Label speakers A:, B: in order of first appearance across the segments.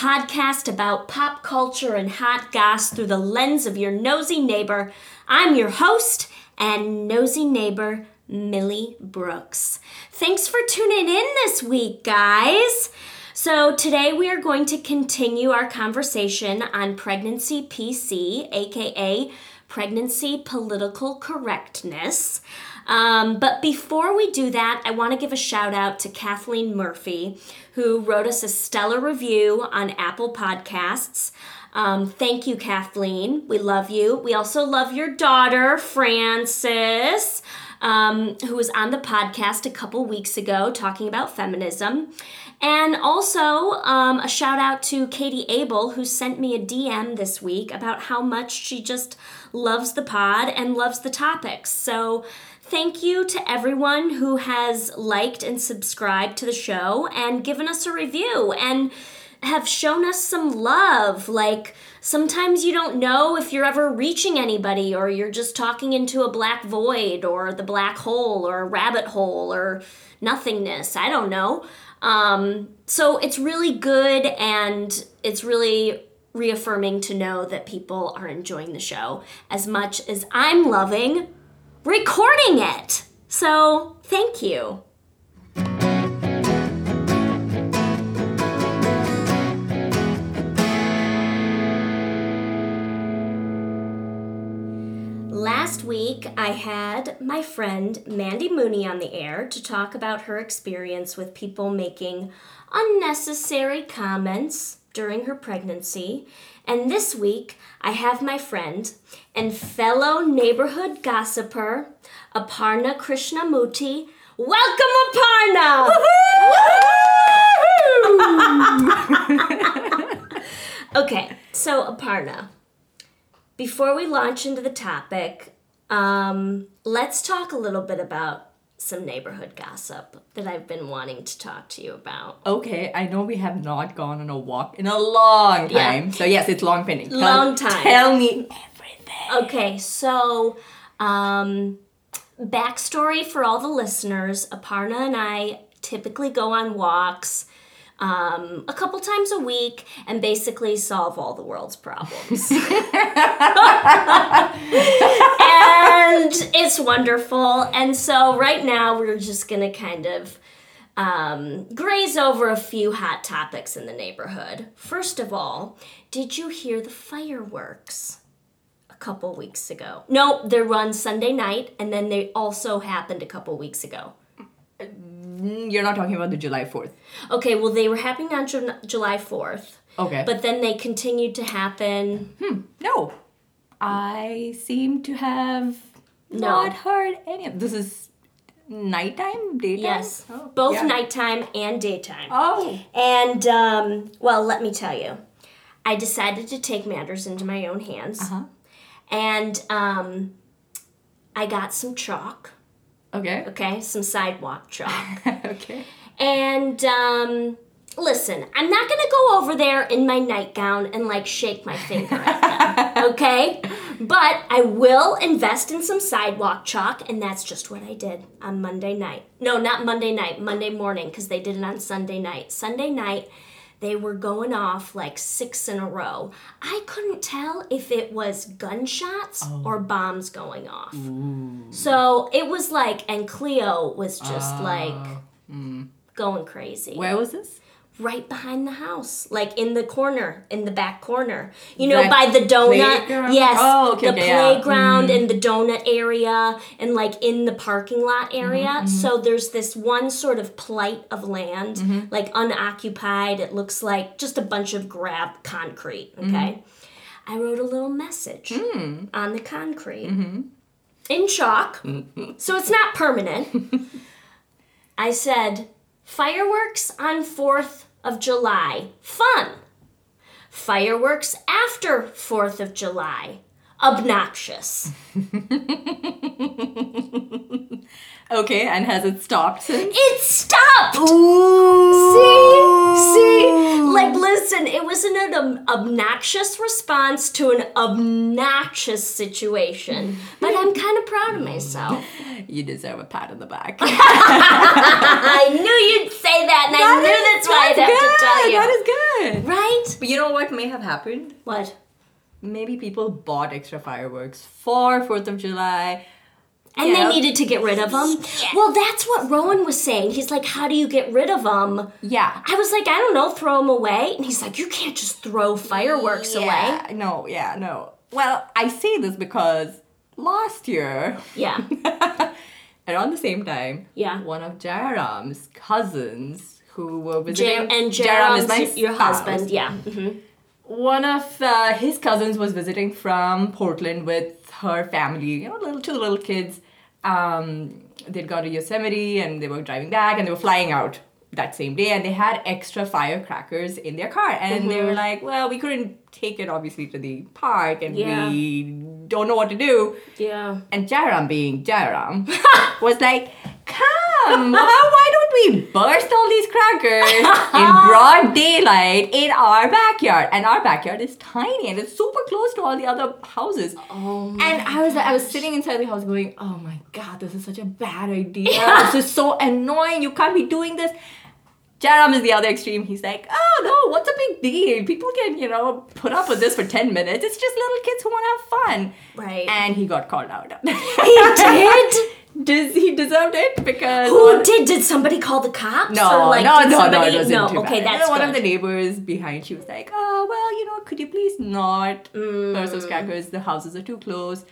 A: podcast about pop culture and hot goss through the lens of your nosy neighbor. I'm your host and nosy neighbor, Millie Brooks. Thanks for tuning in this week, guys. So, today we are going to continue our conversation on pregnancy PC, aka pregnancy political correctness. Um, but before we do that, I want to give a shout out to Kathleen Murphy, who wrote us a stellar review on Apple Podcasts. Um, thank you, Kathleen. We love you. We also love your daughter, Frances, um, who was on the podcast a couple weeks ago talking about feminism. And also, um, a shout out to Katie Abel, who sent me a DM this week about how much she just loves the pod and loves the topics. So, Thank you to everyone who has liked and subscribed to the show and given us a review and have shown us some love. Like, sometimes you don't know if you're ever reaching anybody or you're just talking into a black void or the black hole or a rabbit hole or nothingness. I don't know. Um, so it's really good and it's really reaffirming to know that people are enjoying the show as much as I'm loving recording it. So, thank you. Last week, I had my friend Mandy Mooney on the air to talk about her experience with people making unnecessary comments during her pregnancy. And this week, I have my friend and fellow neighborhood gossiper, Aparna Krishnamurti. Welcome, Aparna! okay, so Aparna, before we launch into the topic, um, let's talk a little bit about some neighborhood gossip that I've been wanting to talk to you about.
B: Okay, I know we have not gone on a walk in a long time. Yeah. So yes, it's long pending.
A: Long
B: tell,
A: time.
B: Tell me everything.
A: Okay, so um backstory for all the listeners, Aparna and I typically go on walks um, a couple times a week and basically solve all the world's problems. and it's wonderful. And so right now we're just going to kind of um, graze over a few hot topics in the neighborhood. First of all, did you hear the fireworks? a Couple weeks ago. No, they run Sunday night, and then they also happened a couple weeks ago.
B: You're not talking about the July 4th.
A: Okay, well, they were happening on Ju- July 4th.
B: Okay.
A: But then they continued to happen.
B: Hmm, no. I seem to have
A: No.
B: not heard any of this is nighttime, daytime?
A: Yes.
B: Oh,
A: Both
B: yeah.
A: nighttime and daytime.
B: Oh.
A: And, um, well, let me tell you, I decided to take matters into my own hands.
B: Uh-huh.
A: And um, I got some chalk,
B: Okay.
A: okay? Some sidewalk chalk.
B: okay.
A: And um, listen, I'm not gonna go over there in my nightgown and like shake my finger at them, okay? But I will invest in some sidewalk chalk, and that's just what I did on Monday night. No, not Monday night, Monday morning, because they did it on Sunday night. Sunday night, they were going off like six in a row. I couldn't tell if it was gunshots oh. or bombs going off. So it was like, and Cleo was just like ah. mm. going crazy.
B: Where was this?
A: Right behind the house, like in the corner, in the back corner. You know,
B: That
A: by the donut.
B: playground?
A: Yes,
B: Oh, okay,
A: the
B: okay, yeah.
A: playground and the donut area, and like in the parking lot area.
B: Mm-hmm,
A: So there's this one sort of plight of land,
B: Mm-hmm.
A: like unoccupied. It looks like just a bunch of grab concrete.
B: Mm-hmm.
A: Okay, I wrote a little message
B: Mm.
A: on the concrete
B: Mm-hmm.
A: in chalk, so it's not permanent. I said, fireworks on 4th of July, fun. Fireworks after 4th of July, obnoxious.
B: Okay, and has it stopped since?
A: It stopped!
B: Ooh.
A: See? See? Like, listen it was an ob- obnoxious response to an obnoxious situation, but I'm kind of proud of myself.
B: You deserve a pat on the back.
A: I knew you'd say that, and I knew that's why I'd have to tell you.
B: That is good.
A: right?
B: But you know what may have happened?
A: What?
B: Maybe people bought extra fireworks for 4th of July.
A: And
B: Yeah.
A: they needed to get rid of them. Well, that's what Rowan was saying. He's like, "How do you get rid of them?"
B: Yeah.
A: I was like, "I don't know, throw them away." And he's like, "You can't just throw fireworks away."
B: Yeah, No, yeah, no. Well, I say this because last year,
A: Yeah.
B: around the same time,
A: Yeah.
B: one of Jairam's cousins who were visiting
A: and
B: Jairam is my
A: your
B: spouse.
A: husband. Yeah. hmm
B: One of uh, his cousins was visiting from Portland with her family, you know, little two little kids. Um, they'd gone to Yosemite and they were driving back and they were flying out that same day and they had extra firecrackers in their car and they
A: Mm-hmm.
B: were like, well, we couldn't take it obviously to the park and
A: Yeah.
B: we don't know what to do.
A: Yeah.
B: And Jairam, being Jairam, was like, come, why why don't we burst all these crackers in broad daylight in our backyard? And our backyard is tiny and it's super close to all the other houses.
A: Oh.
B: And I was I was sitting inside the house going, oh my god, this is such a bad idea. this is so annoying. You can't be doing this. Jairam is the other extreme. He's like, oh no, what's a big deal? People can, you know, put up with this for 10 minutes. It's just little kids who want to have fun.
A: Right.
B: And he got called out.
A: he did.
B: Does he deserved it because
A: Who did? Did somebody call the cops?
B: No,
A: or like,
B: no, no, no, it wasn't
A: no. okay,
B: bad.
A: that's
B: one of the neighbors behind. She was like, "Oh, well, you know, could you please not mm. burst those crackers? The houses are too close."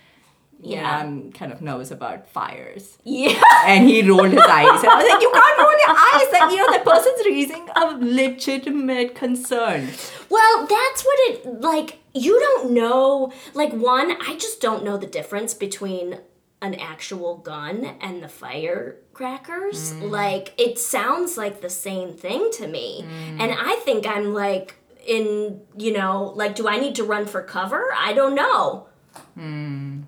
B: Yeah,
A: Yeah.
B: I'm kind of nervous about fires.
A: yeah.
B: And he rolled his eyes, and I was like, "You can't roll your eyes! Like, you know, the person's raising a legitimate concern."
A: Well, that's what it like. You don't know. Like one, I just don't know the difference between an actual gun and the firecrackers. Mm. Like it sounds like the same thing to me, mm. and I think I'm like in. You know, like do I need to run for cover? I don't know. Hmm.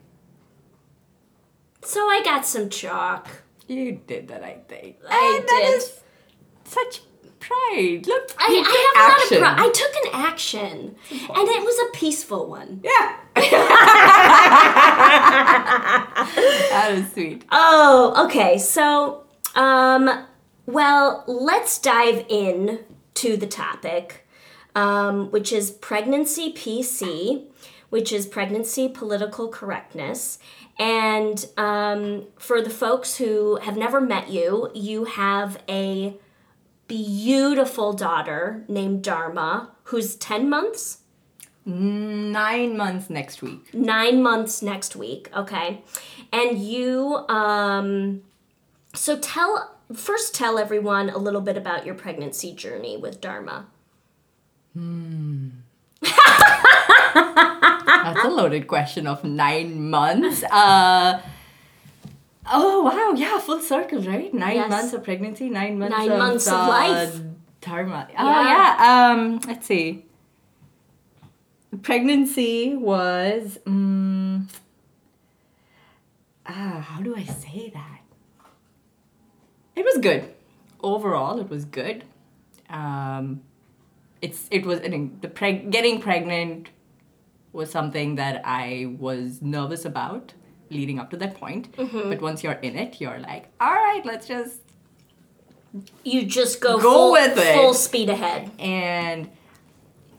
A: So I got some chalk.
B: You did that, right thing.
A: I
B: And
A: did.
B: is such pride. Look,
A: I, I
B: took
A: have
B: action.
A: a lot of pro- I took an action, and it was a peaceful one.
B: Yeah. that was sweet.
A: Oh, okay. So, um, well, let's dive in to the topic, um, which is pregnancy PC, which is pregnancy political correctness. And um, for the folks who have never met you, you have a beautiful daughter named Dharma, who's 10 months
B: Nine months next week.
A: nine months next week okay and you um so tell first tell everyone a little bit about your pregnancy journey with dharma
B: That's a loaded question of nine months. Uh, oh wow, yeah, full circle, right? Nine
A: Yes.
B: months of pregnancy, nine months
A: Nine
B: of,
A: months of
B: uh,
A: life.
B: Dharma. Oh
A: Yeah.
B: yeah. Um, let's see. Pregnancy was. Um, ah, how do I say that? It was good. Overall, it was good. Um, it's it was the preg- getting pregnant was something that I was nervous about leading up to that point. But once you're in it, you're like, all right, let's just
A: you just go,
B: Go
A: full,
B: with it.
A: full speed ahead
B: and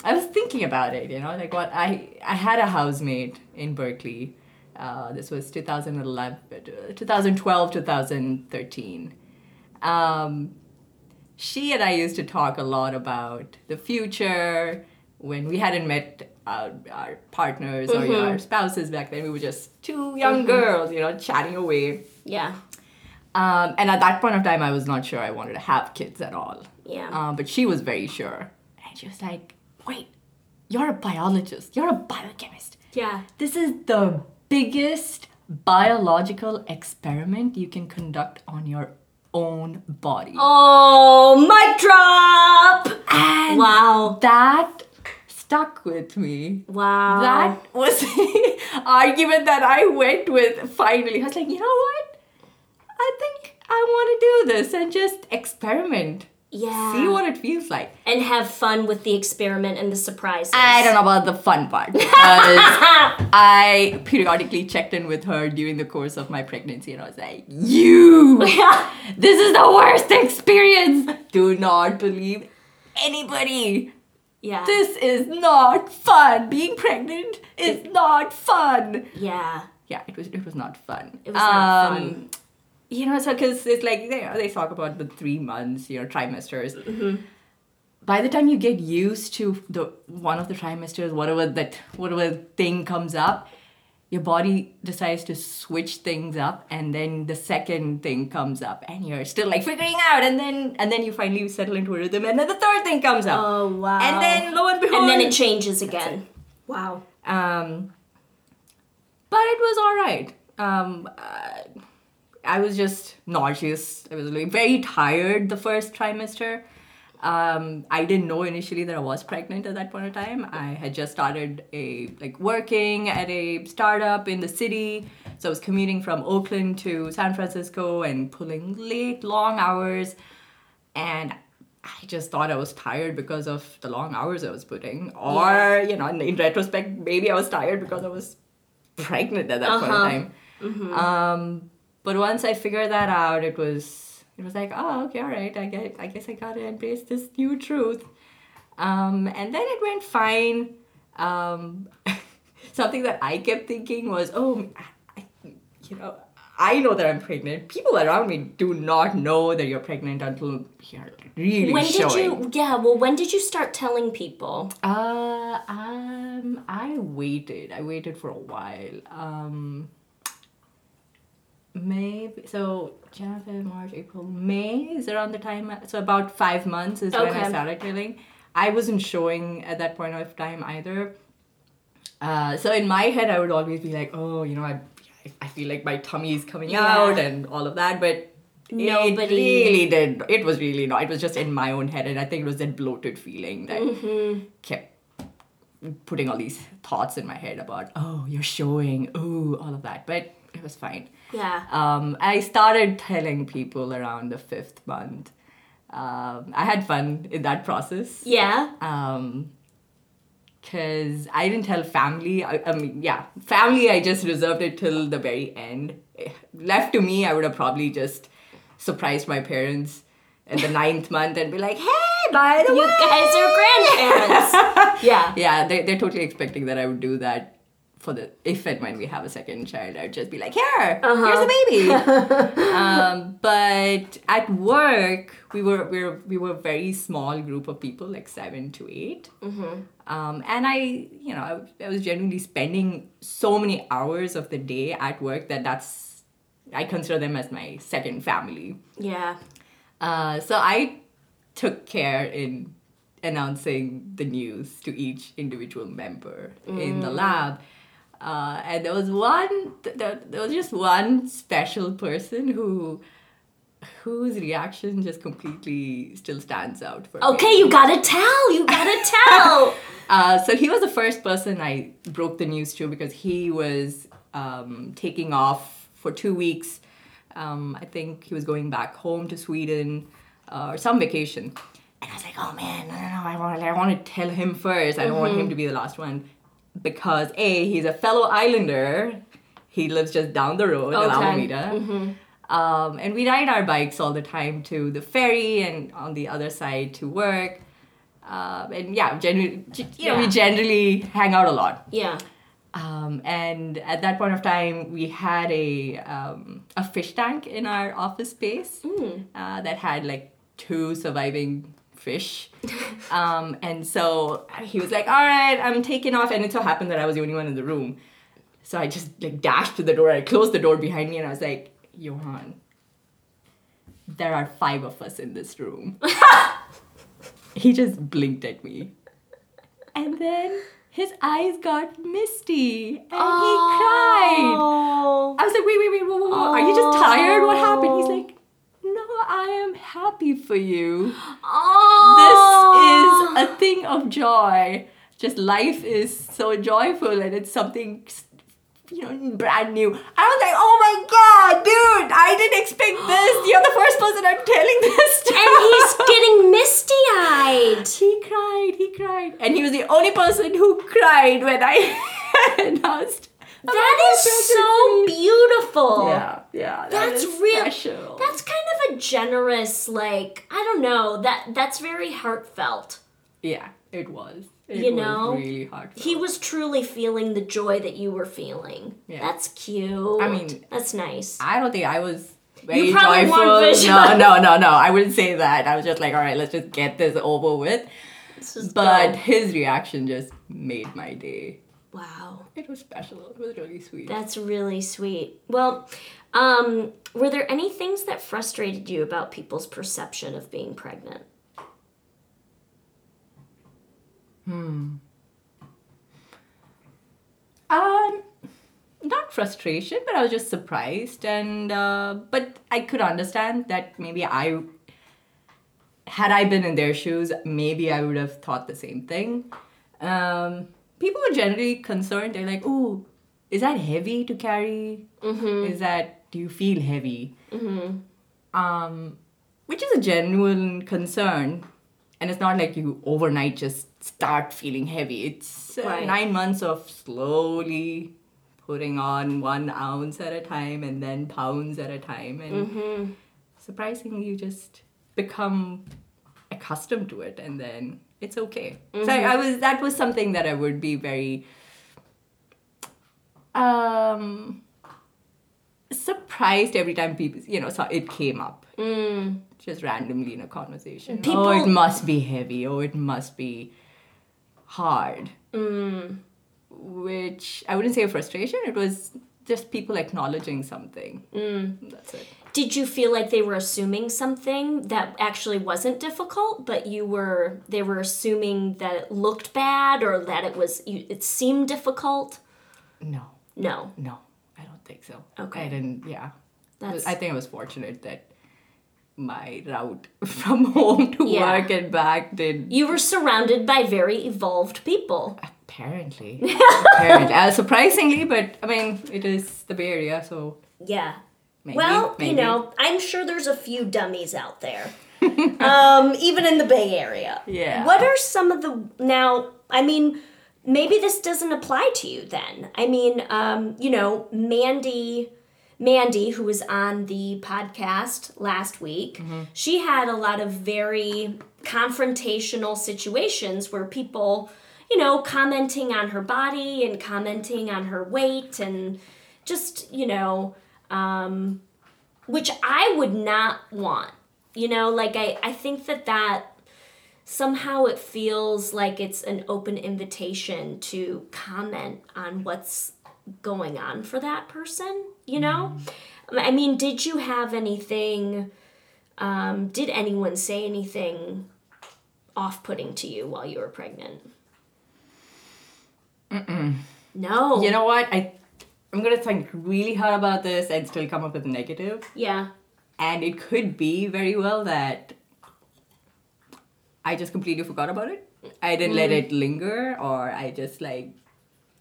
B: I was thinking about it, you know, like what I I had a housemate in Berkeley. Uh, this was 2011, uh, 2012, 2013. Um, she and I used to talk a lot about the future when we hadn't met our, our partners or our spouses back then. We were just two young girls, you know, chatting away.
A: yeah
B: Um, and at that point of time, I was not sure I wanted to have kids at all.
A: Yeah.
B: Um, but she was very sure. And she was like, wait, you're a biologist, you're a biochemist.
A: yeah
B: This is the biggest biological experiment you can conduct on your own body.
A: oh mic drop
B: And
A: wow
B: that stuck with me.
A: wow
B: That was the argument that I went with finally. I was like, you know what? I think I want to do this and just experiment
A: Yeah.
B: See what it feels like.
A: and have fun with the experiment and the surprises.
B: I don't know about the fun part because I periodically checked in with her during the course of my pregnancy and I was like, You! this is the worst experience! Do not believe anybody!
A: Yeah.
B: This is not fun! Being pregnant is not fun!
A: yeah.
B: Yeah, it was it was not fun.
A: It was not fun.
B: Um, You know, so because it's like they, they talk about the three months, you know, trimesters.
A: Mm-hmm.
B: By the time you get used to the one of the trimesters, whatever that whatever thing comes up, your body decides to switch things up, and then the second thing comes up, and you're still like figuring out, and then and then you finally settle into a rhythm, and then the third thing comes up,
A: Oh wow.
B: and then lo and behold,
A: and then it changes again. Wow.
B: um, but it was all right. Um, uh, I was just nauseous. I was like very tired the first trimester. Um, I didn't know initially that I was pregnant at that point in time. I had just started a like working at a startup in the city, so I was commuting from Oakland to San Francisco and pulling late, long hours, and I just thought I was tired because of the long hours I was putting, or you know, in, in retrospect, maybe I was tired because I was pregnant at that point
A: Uh-huh.
B: in time. Um, but once I figured that out, it was it was like, oh, okay, all right. I guess I guess I gotta embrace this new truth. Um, and then it went fine. Um, something that I kept thinking was, oh, I, you know, I know that I'm pregnant. People around me do not know that you're pregnant until you're really
A: When
B: showing.
A: did you? Yeah. Well, when did you start telling people?
B: Uh, um, I waited. I waited for a while. Um, maybe so January, March, April, May is around the time. So about five months is when I started telling. I wasn't showing at that point of time either. Uh, so in my head, I would always be like, oh, you know, I, I feel like my tummy is coming
A: Yeah.
B: out and all of that, but.
A: Nobody-
B: It really did. It was really not. It was just in my own head, and I think it was that bloated feeling that
A: Mm-hmm.
B: kept putting all these thoughts in my head about oh you're showing oh all of that but it was fine
A: Yeah.
B: um, i started telling people around the fifth month um, i had fun in that process
A: Yeah.
B: um because i didn't tell family I, I mean yeah family i just reserved it till the very end Eh, left to me i would have probably just surprised my parents in the ninth month and be like hey by the
A: You
B: way You
A: guys are grandparents. yeah.
B: yeah, they, they're totally expecting that I would do that for the if and when we have a second child. I'd just be like, here,
A: Uh-huh.
B: here's a baby. um, but at work, we were we were we were a very small group of people, like seven to 8 Um, and I, you know, I, I was generally spending so many hours of the day at work that that's I consider them as my second family.
A: Yeah.
B: Uh, so I took care in announcing the news to each individual member in the lab. Uh, and there was one, there, there was just one special person who, whose reaction just completely still stands out for me.
A: Okay, you gotta tell. You gotta tell.
B: Uh, so he was the first person I broke the news to because he was um, taking off for two weeks. Um, I think he was going back home to Sweden uh, or some vacation. And I was like, oh man, no, no, no, I want, I want to tell him first. I don't want him to be the last one because A, he's a fellow islander. He lives just down the road in
A: Okay.
B: Alameda. Um, and we ride our bikes all the time to the ferry and on the other side to work. Um, and yeah, generally, you know,
A: Yeah.
B: we generally hang out a lot.
A: yeah.
B: Um, and at that point of time, we had a um, a fish tank in our office space uh, that had like two surviving fish. um, and so he was like, "All right, I'm taking off." And it so happened that I was the only one in the room, so I just like dashed to the door. I closed the door behind me, and I was like, "Johan, there are five of us in this room." he just blinked at me, and then his eyes got misty, and he cried.
A: Oh.
B: I was like, wait, wait, wait, whoa, whoa, whoa. Are you just tired? What happened? He's like, no, I am happy for you.
A: Oh.
B: This is a thing of joy. Just life is so joyful and it's something, you know, brand new. I was like, oh my god, dude, I didn't expect this. You're the first person I'm telling this to.
A: And he's getting misty eyed.
B: He cried, he cried. And he was the only person who cried when I announced.
A: That is so beautiful.
B: Yeah, yeah. that
A: That's real.
B: Special.
A: That's kind of a generous, like I don't know. That that's very heartfelt.
B: yeah, it was. It
A: You
B: was
A: know,
B: really heartfelt.
A: He was truly feeling the joy that you were feeling.
B: Yeah.
A: That's cute.
B: I mean,
A: that's nice.
B: I don't think I was very
A: You probably
B: joyful. No, no, no, no. I wouldn't say that. I was just like, all right, let's just get this over with.
A: This is
B: But
A: good.
B: his reaction just made my day.
A: wow,
B: It was special. It was really sweet.
A: that's really sweet. Well, um, were there any things that frustrated you about people's perception of being pregnant? Hmm.
B: Um, not frustration, but I was just surprised, and uh, but I could understand that maybe I, had I been in their shoes, maybe I would have thought the same thing. Um, people are generally concerned. They're like, "Oh, is that heavy to carry? Is that do you feel heavy?" Um, which is a genuine concern, and it's not like you overnight just start feeling heavy. It's uh,
A: Right.
B: nine months of slowly putting on one ounce at a time and then pounds at a time, and surprisingly, you just become accustomed to it, and then it's okay. So I, I was that was something that I would be very um surprised every time people you know so it came up
A: Mm.
B: just randomly in a conversation oh it must be heavy oh it must be hard
A: Mm.
B: which i wouldn't say a frustration it was just people acknowledging something
A: Mm.
B: that's it
A: Did you feel like they were assuming something that actually wasn't difficult, but you were they were assuming that it looked bad or that it was you, it seemed difficult?
B: no
A: No.
B: no i don't think so
A: Okay.
B: i didn't yeah
A: That's
B: i think i was fortunate that my route from home to
A: Yeah.
B: work and back did
A: you were surrounded by very evolved people.
B: apparently apparently uh, surprisingly but i mean it is the bay area so
A: Yeah.
B: Maybe
A: well,
B: maybe.
A: you know, I'm sure there's a few dummies out there. um, even in the Bay Area.
B: Yeah.
A: What are some of the now, I mean, maybe this doesn't apply to you then. I mean, um, you know, Mandy Mandy, who was on the podcast last week, she had a lot of very confrontational situations where people, you know, commenting on her body and commenting on her weight and just, you know, um, which I would not want. You know, like I, I think that that somehow it feels like it's an open invitation to comment on what's going on for that person, you know? I mean, did you have anything, um, did anyone say anything off putting to you while you were pregnant? Mm-mm. No.
B: you know what i i'm gonna think really hard about this and still come up with a negative
A: yeah.
B: and it could be very well that i just completely forgot about it i didn't let it linger or i just like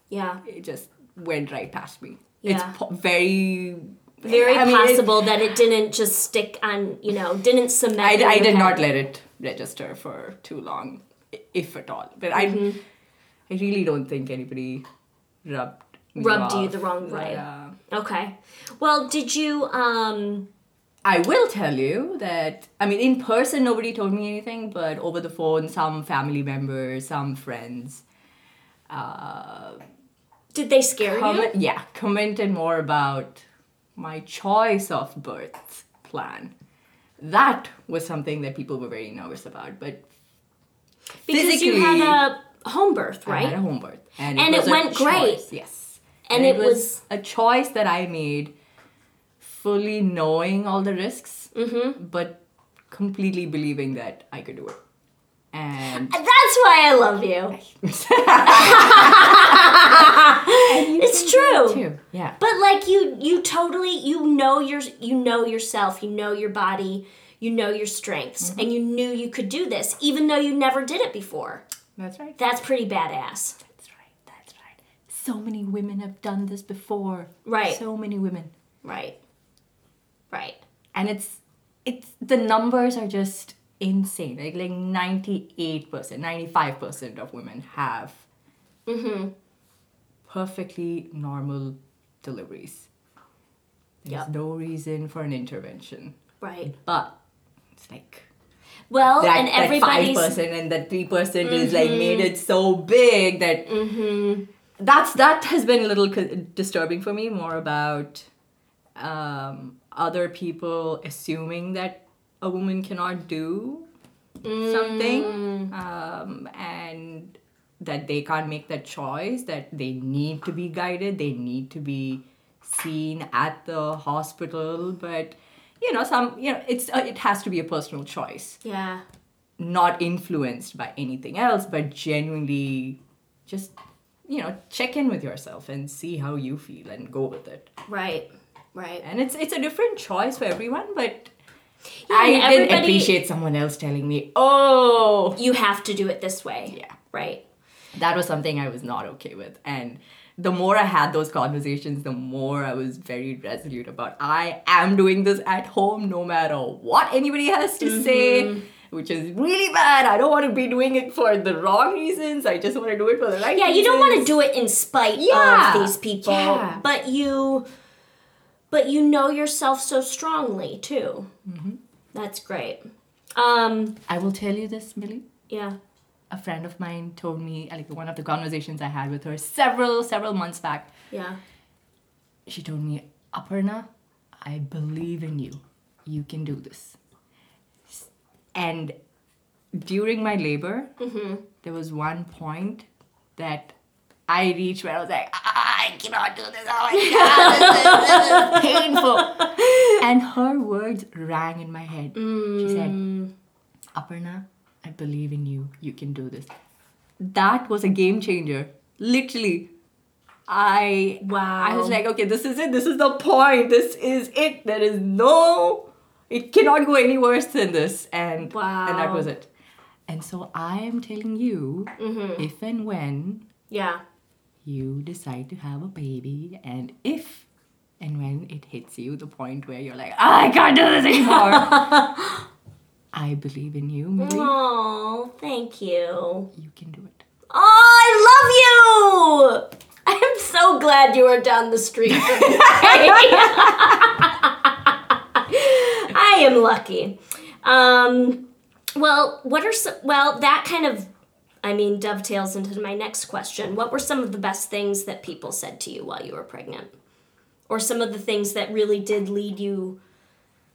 A: Yeah.
B: it just went right past me
A: Yeah.
B: it's po- very
A: Very
B: I mean, it-
A: possible that it didn't just stick on, you know, didn't cement.
B: I, I did
A: head.
B: not let it register for too long, if at all. But I,
A: Mm-hmm.
B: I really don't think anybody rubbed
A: Rubbed you the wrong way.
B: Yeah.
A: Okay. Well, did you um
B: I will tell you that I mean in person nobody told me anything, but over the phone some family members, some friends, uh,
A: did they scare you?
B: yeah, commented more about my choice of birth plan. That was something that people were very nervous about, but
A: Because you had a home birth, right?
B: I had a home birth, and,
A: And
B: was
A: it went great.
B: Yes,
A: And it was-
B: a choice that I made, fully knowing all the risks,
A: Mm-hmm.
B: but completely believing that I could do it. And
A: That's why I love you. it's true.
B: too, yeah,
A: But like you you totally you know your you know yourself, you know your body, you know your strengths,
B: Mm-hmm.
A: and you knew you could do this even though you never did it before.
B: that's right.
A: That's pretty badass.
B: That's right. That's right. So many women have done this before.
A: Right.
B: So many women.
A: Right. Right.
B: And it's it's the numbers are just insane. Like like 98%, 95% of women have mm-hmm. perfectly normal deliveries. There's
A: Yep.
B: no reason for an intervention.
A: Right.
B: But it's like
A: Well,
B: that,
A: and
B: that 5% and that three percent is like made mm-hmm. it so big that mm-hmm. That's that has been a little disturbing for me. More about um, other people assuming that a woman cannot do something, um, and that they can't make that choice. That they need to be guided. They need to be seen at the hospital, but. You know, some you know, it's uh, it has to be a personal choice
A: yeah.
B: not influenced by anything else, but genuinely just, you know, check in with yourself and see how you feel and go with it.
A: Right. Right.
B: And it's it's a different choice for everyone, but
A: Yeah,
B: I didn't appreciate someone else telling me, oh,
A: You have to do it this way.
B: yeah.
A: Right.
B: That was something I was not okay with. And the more I had those conversations, the more I was very resolute about I am doing this at home no matter what anybody has to say, mm-hmm. Which is really bad. I don't want to be doing it for the wrong reasons. I just want to do it for the right
A: Yeah, you don't want to do it in spite
B: Yeah.
A: of these people,
B: Yeah.
A: but you but you know yourself so strongly too.
B: Mm-hmm.
A: That's great. Um
B: I will tell you this, Millie.
A: yeah.
B: A friend of mine told me, like one of the conversations I had with her several, several months back,
A: Yeah.
B: she told me, Aparna, I believe in you. You can do this. And during my labor, there was one point that I reached where I was like, "Ah, I cannot do this. Oh my God, this is, this is painful. And her words rang in my head. She said, Aparna, I believe in you. You can do this. That was a game changer. Literally, I
A: Wow.
B: I was like, okay, this is it. This is the point. This is it. There is no, it cannot go any worse than this. And and that was it. And so I am telling you, mm-hmm. if and when
A: Yeah.
B: you decide to have a baby, and if and when it hits you the point where you're like, I can't do this anymore. I believe in you, Millie.
A: Oh, thank you.
B: You can do it.
A: Oh, I love you! I'm so glad you are down the street from me. Am lucky. Um, well, what are some, well, that kind of, I mean, dovetails into my next question. What were some of the best things that people said to you while you were pregnant? Or some of the things that really did lead you,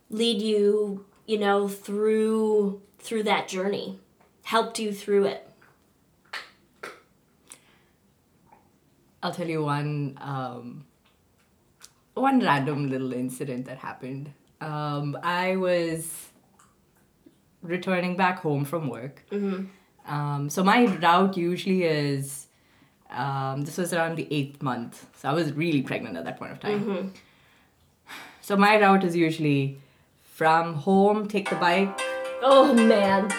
A: lead you, you know, through, through that journey, helped you through it?
B: I'll tell you one um, one random little incident that happened. Um, I was returning back home from work. Um, so my route usually is um, this was around the eighth month, so I was really pregnant at that point of time. So my route is usually from home, take the bike.
A: Oh man.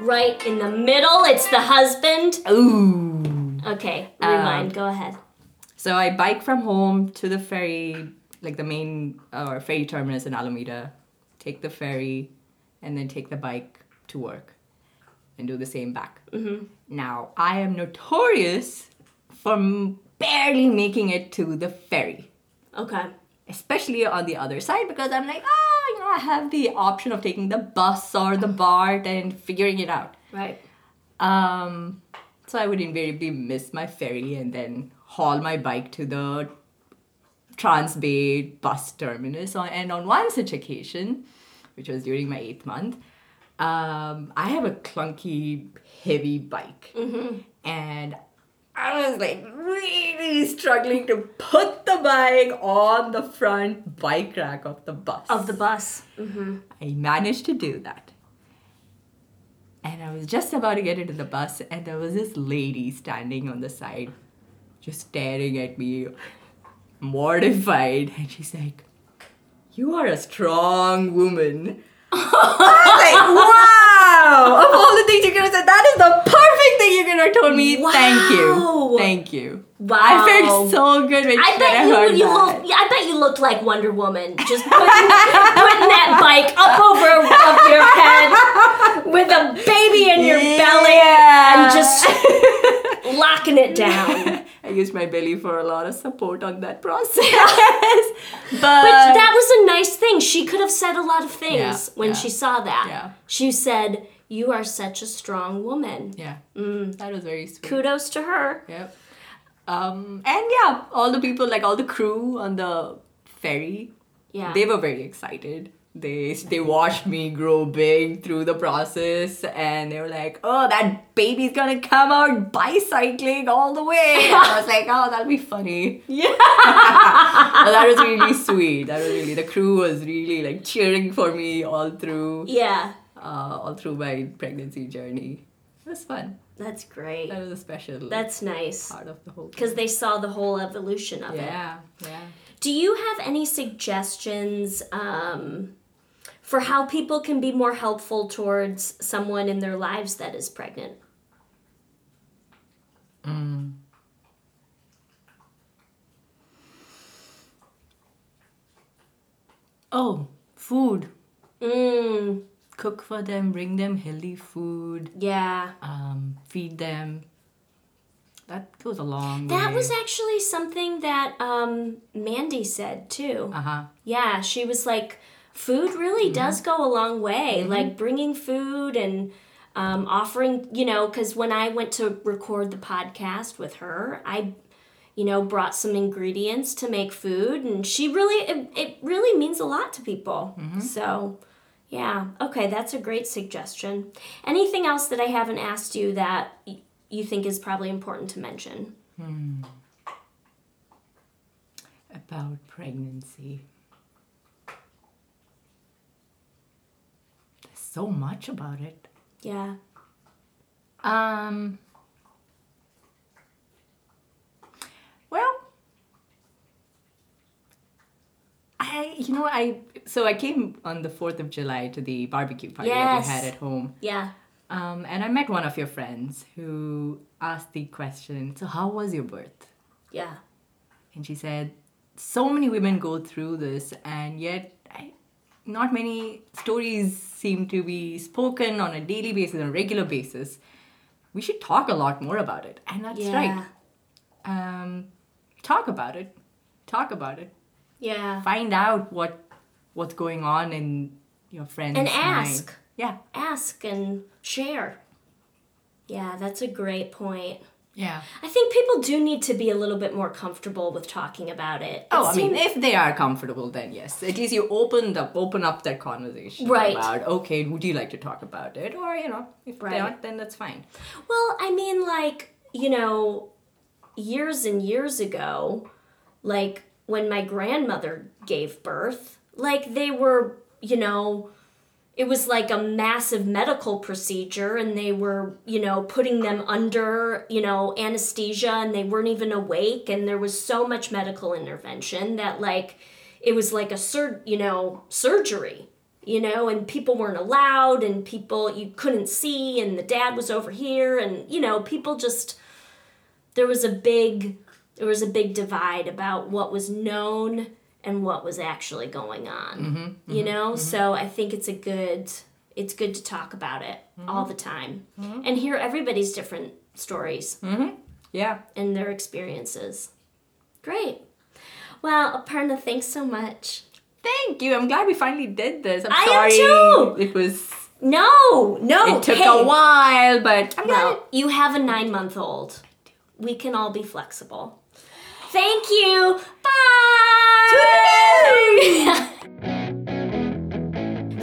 A: Right in the middle, it's the husband.
B: Ooh.
A: Okay, rewind, go ahead.
B: So I bike from home to the ferry, like the main or ferry terminus in Alameda, take the ferry, and then take the bike to work, and do the same back. Mm-hmm. Now I am notorious for barely making it to the ferry,
A: Okay.
B: especially on the other side because I'm like, ah, you know, I have the option of taking the bus or the BART and figuring it out.
A: Right.
B: Um, so I would invariably miss my ferry and then haul my bike to the Transbay bus terminus. On- And on one such occasion, which was during my eighth month, um, I have a clunky, heavy bike. And I was like really struggling to put the bike on the front bike rack of the bus.
A: Of the bus. Mm-hmm.
B: I managed to do that. And I was just about to get into the bus, and there was this lady standing on the side, just staring at me, mortified. And she's like, You are a strong woman. I was like, Wow! Of all the things you could have said, that is the perfect thing you could have told me. Thank you. Thank you.
A: Wow.
B: I felt so good when,
A: I bet
B: I
A: you,
B: heard
A: you
B: that.
A: look. yeah, I bet you looked like Wonder Woman, just putting, putting that bike up over above your head with a baby in your belly and just locking it down.
B: I used my belly for a lot of support on that process. but,
A: But that was a nice thing. She could have said a lot of things
B: Yeah,
A: when
B: yeah,
A: she saw that.
B: yeah.
A: She said, "You are such a strong woman."
B: yeah,
A: Mm.
B: that was very sweet.
A: Kudos to her.
B: Yep. Um, and yeah, all the people, like all the crew on the ferry,
A: Yeah.
B: they were very excited. They they watched me grow big through the process, and they were like, "Oh, that baby's gonna come out bicycling all the way." And I was like, "Oh, that'll be funny."
A: yeah.
B: That was really sweet. That was really the crew was really like cheering for me all through,
A: yeah.
B: uh, all through my pregnancy journey. It was fun.
A: That's great.
B: That was a special
A: That's nice.
B: part of the whole.
A: Because they saw the whole evolution of it.
B: yeah, yeah.
A: Do you have any suggestions um, for how people can be more helpful towards someone in their lives that is pregnant?
B: Oh, food.
A: Mm,
B: Cook for them, bring them healthy food,
A: yeah.
B: um, feed them. That goes a long way.
A: That was actually something that um, Mandy said too.
B: Uh huh.
A: Yeah, she was like, food really mm-hmm. does go a long way. Mm-hmm. Like bringing food and um, offering, you know, because when I went to record the podcast with her, I, you know, brought some ingredients to make food, and she really, it, it really means a lot to people. Mm-hmm. So, yeah, okay, that's a great suggestion. Anything else that I haven't asked you that y- you think is probably important to mention? Hmm.
B: About pregnancy. So much about it.
A: Yeah.
B: Um. Well, I you know I so I came on the fourth of July to the barbecue party that
A: Yes.
B: you had at home,
A: Yeah.
B: um, and I met one of your friends who asked the question. So how was your birth?
A: Yeah.
B: And she said, so many women go through this, and yet I, not many stories seem to be spoken on a daily basis, on a regular basis. We should talk a lot more about it. And that's
A: Yeah.
B: right. Um, talk about it. Talk about it.
A: Yeah.
B: Find out what what's going on in your friend's
A: And
B: mind.
A: ask.
B: Yeah.
A: ask and share. Yeah, that's a great point.
B: Yeah.
A: I think people do need to be a little bit more comfortable with talking about it.
B: Oh,
A: It
B: I mean, if they are comfortable, then yes. At least you opened up, open up that conversation
A: Right.
B: about. Okay, would you like to talk about it? Or you know, if
A: Right.
B: they aren't, then that's fine.
A: well, I mean, like, you know, years and years ago, like when my grandmother gave birth, like they were, you know, it was like a massive medical procedure and they were you know putting them under you know anesthesia and they weren't even awake and there was so much medical intervention that like it was like a sur- you know surgery you know and people weren't allowed and people you couldn't see and the dad was over here and you know people just there was a big there was a big divide about what was known and what was actually going on mm-hmm, you mm-hmm, know mm-hmm. so i think it's a good it's good to talk about it all the time and hear everybody's different stories
B: Yeah.
A: and their experiences great well aparna thanks so much
B: Thank you. I'm glad we finally did this. I'm
A: I am too.
B: It was.
A: no no
B: It took
A: hey,
B: a while, but I'm glad.
A: well, you have a nine month old we can all be flexible thank you bye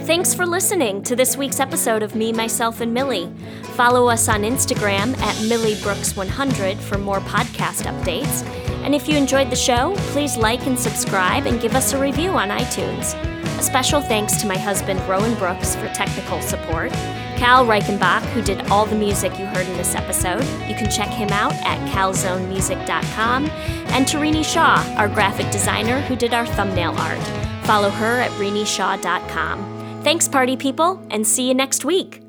A: Thanks for listening to this week's episode of Me, Myself, and Millie. Follow us on Instagram at MillieBrooks100 for more podcast updates. And if you enjoyed the show, please like and subscribe and give us a review on iTunes. A special thanks to my husband, Rowan Brooks, for technical support. Cal Reichenbach, who did all the music you heard in this episode. You can check him out at calzonemusic.com. And Tarini Shaw, our graphic designer, who did our thumbnail art. Follow her at renishaw.com. Thanks, party people, and see you next week.